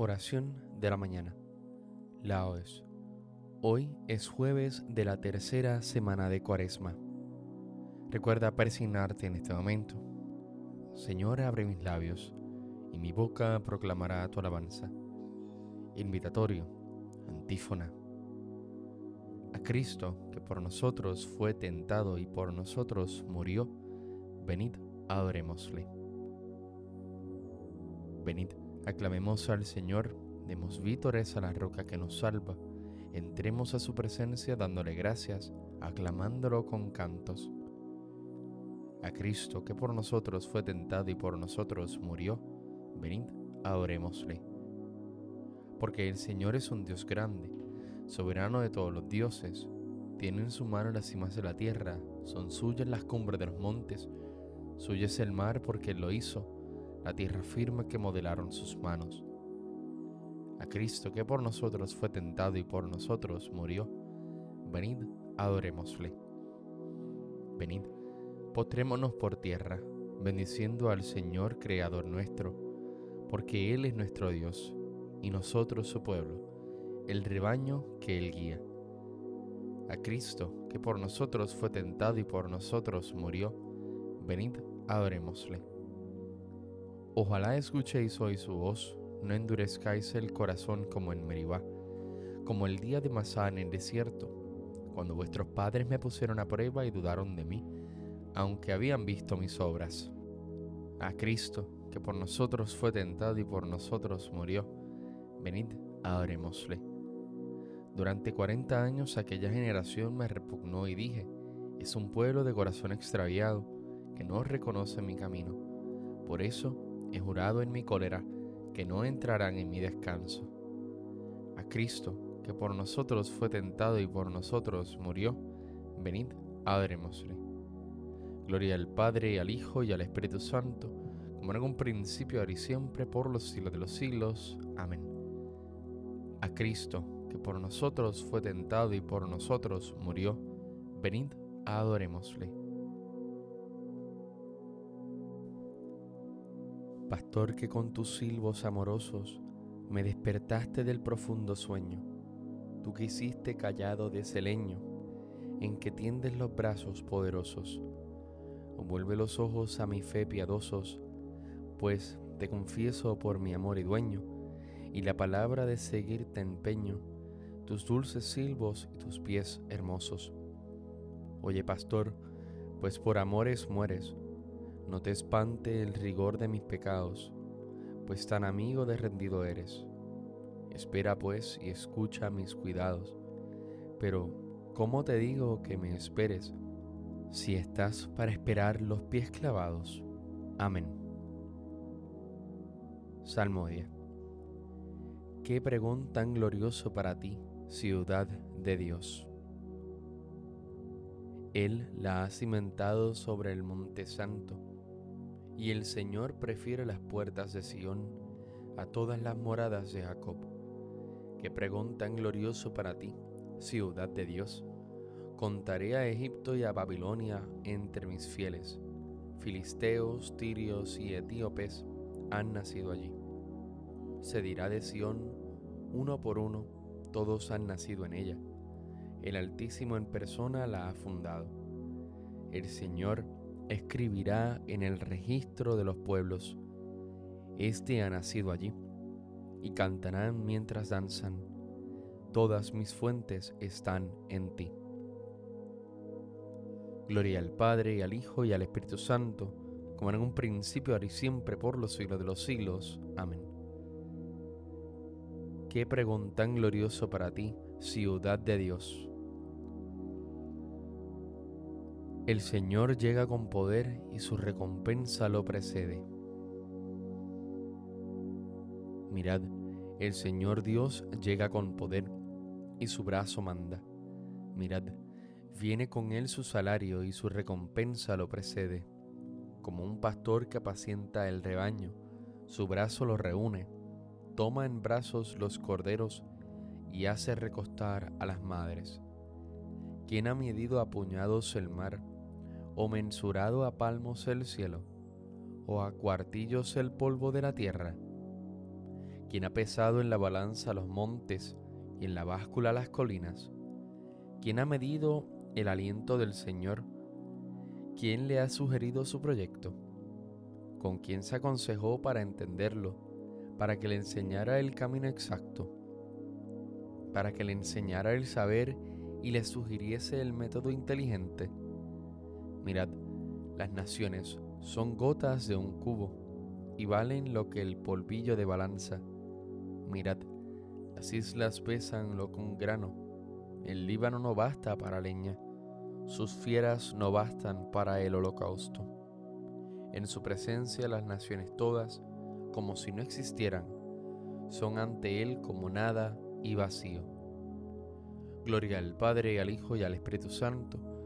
Oración de la mañana. Laos. Hoy es jueves de la tercera semana de Cuaresma. Recuerda persignarte en este momento. Señor, abre mis labios y mi boca proclamará tu alabanza. Invitatorio, antífona. A Cristo, que por nosotros fue tentado y por nosotros murió, venid, adorémosle. Venid Aclamemos al Señor, demos vítores a la roca que nos salva, entremos a su presencia dándole gracias, aclamándolo con cantos. A Cristo que por nosotros fue tentado y por nosotros murió, venid, adorémosle. Porque el Señor es un Dios grande, soberano de todos los dioses, tiene en su mano las cimas de la tierra, son suyas las cumbres de los montes, suyo es el mar porque Él lo hizo la tierra firme que modelaron sus manos. A Cristo que por nosotros fue tentado y por nosotros murió, venid, adorémosle. Venid, postrémonos por tierra, bendiciendo al Señor Creador nuestro, porque Él es nuestro Dios, y nosotros su pueblo, el rebaño que Él guía. A Cristo, que por nosotros fue tentado y por nosotros murió, venid, adorémosle. Ojalá escuchéis hoy su voz, no endurezcáis el corazón como en Meribá, como el día de Masá en el desierto, cuando vuestros padres me pusieron a prueba y dudaron de mí, aunque habían visto mis obras. A Cristo, que por nosotros fue tentado y por nosotros murió, venid, adorémosle. Durante cuarenta años aquella generación me repugnó y dije, es un pueblo de corazón extraviado que no reconoce mi camino. Por eso he jurado en mi cólera que no entrarán en mi descanso. A Cristo, que por nosotros fue tentado y por nosotros murió, venid, adorémosle. Gloria al Padre, al Hijo, y al Espíritu Santo, como en un principio, ahora y siempre, por los siglos de los siglos. Amén. A Cristo, que por nosotros fue tentado y por nosotros murió, venid, adorémosle. Pastor que con tus silbos amorosos me despertaste del profundo sueño, tú que hiciste callado de ese leño en que tiendes los brazos poderosos. Vuelve los ojos a mi fe piadosos, pues te confieso por mi amor y dueño, y la palabra de seguirte empeño, tus dulces silbos y tus pies hermosos. Oye, pastor, pues por amores mueres, no te espante el rigor de mis pecados, pues tan amigo de rendido eres. Espera pues y escucha mis cuidados. Pero, ¿cómo te digo que me esperes si estás para esperar los pies clavados? Amén. Salmo 10. Qué pregón tan glorioso para ti, ciudad de Dios. Él la ha cimentado sobre el monte santo y el Señor prefiere las puertas de Sión a todas las moradas de Jacob. Qué pregón tan glorioso para ti, ciudad de Dios. Contaré a Egipto y a Babilonia entre mis fieles. Filisteos, tirios y etíopes han nacido allí. Se dirá de Sión, uno por uno, todos han nacido en ella. El Altísimo en persona la ha fundado. El Señor escribirá en el registro de los pueblos. Este ha nacido allí, y cantarán mientras danzan. Todas mis fuentes están en ti. Gloria al Padre, y al Hijo, y al Espíritu Santo, como en un principio, ahora y siempre, por los siglos de los siglos. Amén. Qué pregón tan glorioso para ti, ciudad de Dios. El Señor llega con poder y su recompensa lo precede. Mirad, el Señor Dios llega con poder y su brazo manda. Mirad, viene con él su salario y su recompensa lo precede. Como un pastor que apacienta el rebaño, su brazo lo reúne, toma en brazos los corderos y hace recostar a las madres. ¿Quién ha medido a puñados el mar? O mensurado a palmos el cielo, o a cuartillos el polvo de la tierra. quien ha pesado en la balanza los montes y en la báscula las colinas, quien ha medido el aliento del Señor, quién le ha sugerido su proyecto, con quién se aconsejó para entenderlo, para que le enseñara el camino exacto, para que le enseñara el saber y le sugiriese el método inteligente. Mirad, las naciones son gotas de un cubo y valen lo que el polvillo de balanza. Mirad, las islas pesan lo que un grano. El Líbano no basta para leña, sus fieras no bastan para el holocausto. En su presencia las naciones todas, como si no existieran, son ante él como nada y vacío. Gloria al Padre, al Hijo y al Espíritu Santo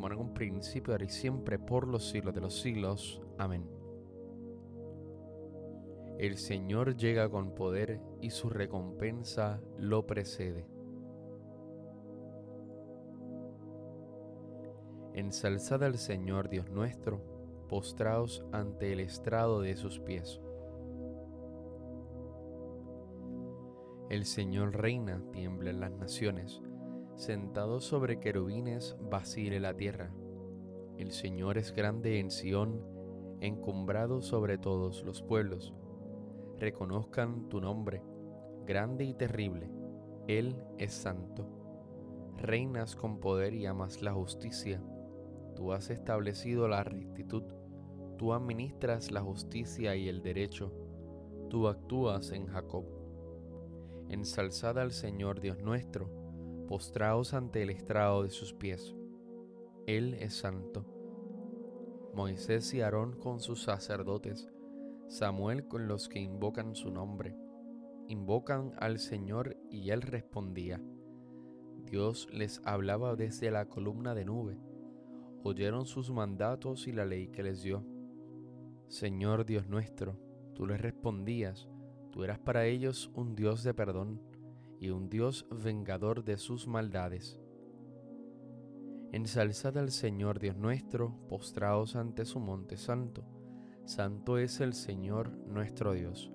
como en un principio, ahora y siempre, por los siglos de los siglos. Amén. El Señor llega con poder y su recompensa lo precede. Ensalzad al Señor Dios nuestro, postraos ante el estrado de sus pies. El Señor reina, tiemblen las naciones Sentado sobre querubines vacile la tierra. El Señor es grande en Sión, encumbrado sobre todos los pueblos. Reconozcan tu nombre, grande y terrible. Él es santo. Reinas con poder y amas la justicia. Tú has establecido la rectitud. Tú administras la justicia y el derecho. Tú actúas en Jacob. Ensalzad al Señor Dios nuestro postraos ante el estrado de sus pies. Él es santo. Moisés y Aarón con sus sacerdotes, Samuel con los que invocan su nombre. Invocan al Señor y él respondía. Dios les hablaba desde la columna de nube. Oyeron sus mandatos y la ley que les dio. Señor Dios nuestro, tú les respondías, tú eras para ellos un Dios de perdón y un Dios vengador de sus maldades. Ensalzad al Señor Dios nuestro, postraos ante su monte santo. Santo es el Señor nuestro Dios.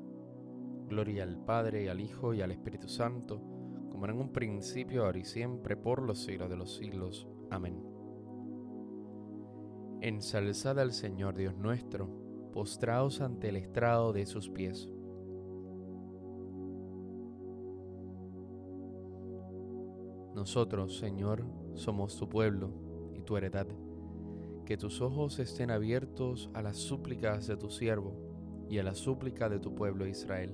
Gloria al Padre, y al Hijo, y al Espíritu Santo, como en un principio, ahora y siempre, por los siglos de los siglos. Amén. Ensalzad al Señor Dios nuestro, postraos ante el estrado de sus pies. Nosotros, Señor, somos tu pueblo y tu heredad. Que tus ojos estén abiertos a las súplicas de tu siervo y a la súplica de tu pueblo Israel,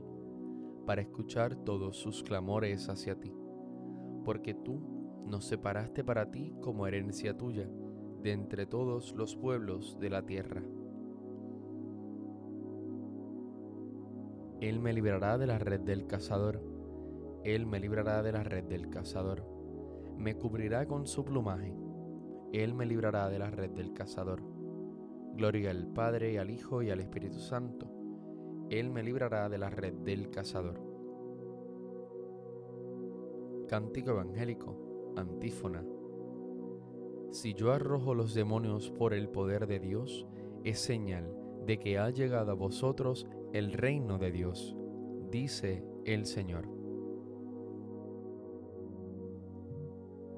para escuchar todos sus clamores hacia ti. Porque tú nos separaste para ti como herencia tuya, de entre todos los pueblos de la tierra. Él me librará de la red del cazador. Él me librará de la red del cazador me cubrirá con su plumaje, Él me librará de la red del cazador. Gloria al Padre, y al Hijo, y al Espíritu Santo, Él me librará de la red del cazador. Cántico Evangélico, antífona. Si yo arrojo los demonios por el poder de Dios, es señal de que ha llegado a vosotros el reino de Dios, dice el Señor.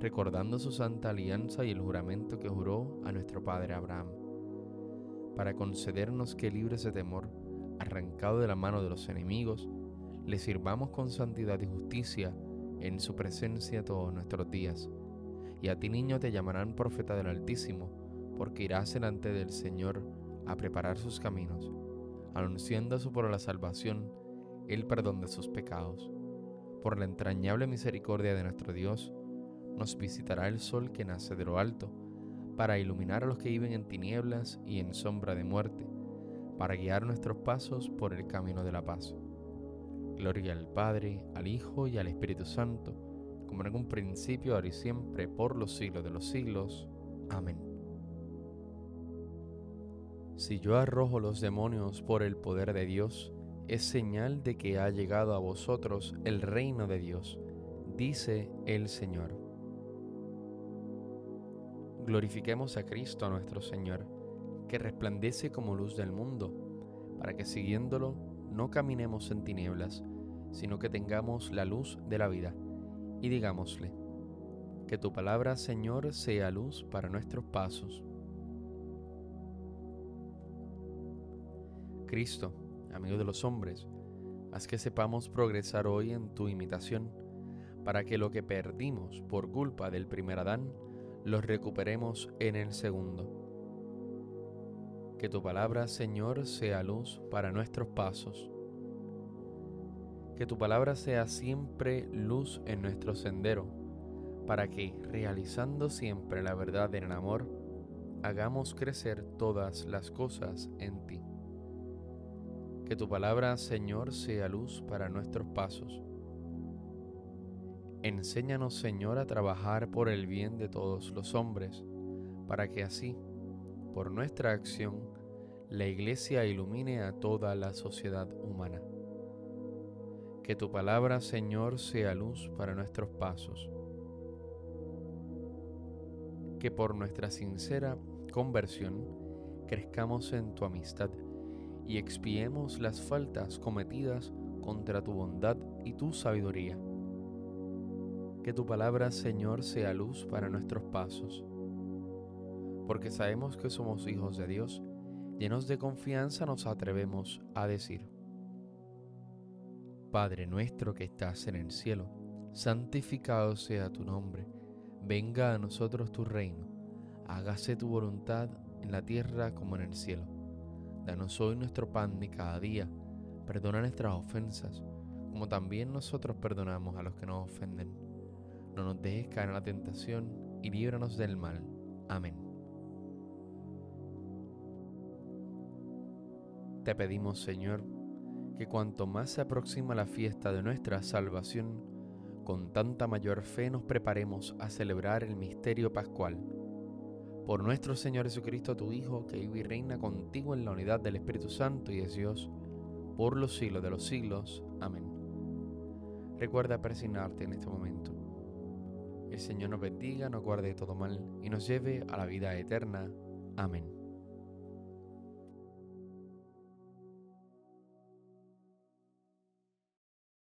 recordando su santa alianza y el juramento que juró a nuestro padre Abraham, para concedernos que libres de temor, arrancado de la mano de los enemigos, le sirvamos con santidad y justicia en su presencia todos nuestros días. Y a ti niño te llamarán profeta del Altísimo, porque irás delante del Señor a preparar sus caminos, anunciando su por la salvación, el perdón de sus pecados. Por la entrañable misericordia de nuestro Dios, nos visitará el sol que nace de lo alto, para iluminar a los que viven en tinieblas y en sombra de muerte, para guiar nuestros pasos por el camino de la paz. Gloria al Padre, al Hijo y al Espíritu Santo, como en un principio, ahora y siempre, por los siglos de los siglos. Amén. Si yo arrojo los demonios por el poder de Dios, es señal de que ha llegado a vosotros el reino de Dios, dice el Señor. Glorifiquemos a Cristo nuestro Señor, que resplandece como luz del mundo, para que siguiéndolo no caminemos en tinieblas, sino que tengamos la luz de la vida. Y digámosle, que tu palabra, Señor, sea luz para nuestros pasos. Cristo, amigo de los hombres, haz que sepamos progresar hoy en tu imitación, para que lo que perdimos por culpa del primer Adán, lo recuperemos en el segundo. Que tu palabra, Señor, sea luz para nuestros pasos. Que tu palabra sea siempre luz en nuestro sendero, para que, realizando siempre la verdad en el amor, hagamos crecer todas las cosas en ti. Que tu palabra, Señor, sea luz para nuestros pasos. Enséñanos, Señor, a trabajar por el bien de todos los hombres, para que así, por nuestra acción, la Iglesia ilumine a toda la sociedad humana. Que tu palabra, Señor, sea luz para nuestros pasos. Que por nuestra sincera conversión crezcamos en tu amistad y expiemos las faltas cometidas contra tu bondad y tu sabiduría. Que tu palabra, Señor, sea luz para nuestros pasos, porque sabemos que somos hijos de Dios, llenos de confianza nos atrevemos a decir, Padre nuestro que estás en el cielo, santificado sea tu nombre, venga a nosotros tu reino, hágase tu voluntad en la tierra como en el cielo. Danos hoy nuestro pan de cada día. Perdona nuestras ofensas, como también nosotros perdonamos a los que nos ofenden. No nos dejes caer en la tentación y líbranos del mal. Amén. Te pedimos, Señor, que cuanto más se aproxima la fiesta de nuestra salvación, con tanta mayor fe nos preparemos a celebrar el misterio pascual por nuestro Señor Jesucristo, tu Hijo, que vive y reina contigo en la unidad del Espíritu Santo y es Dios, por los siglos de los siglos. Amén. Recuerda persignarte en este momento. El Señor nos bendiga, nos guarde de todo mal y nos lleve a la vida eterna. Amén.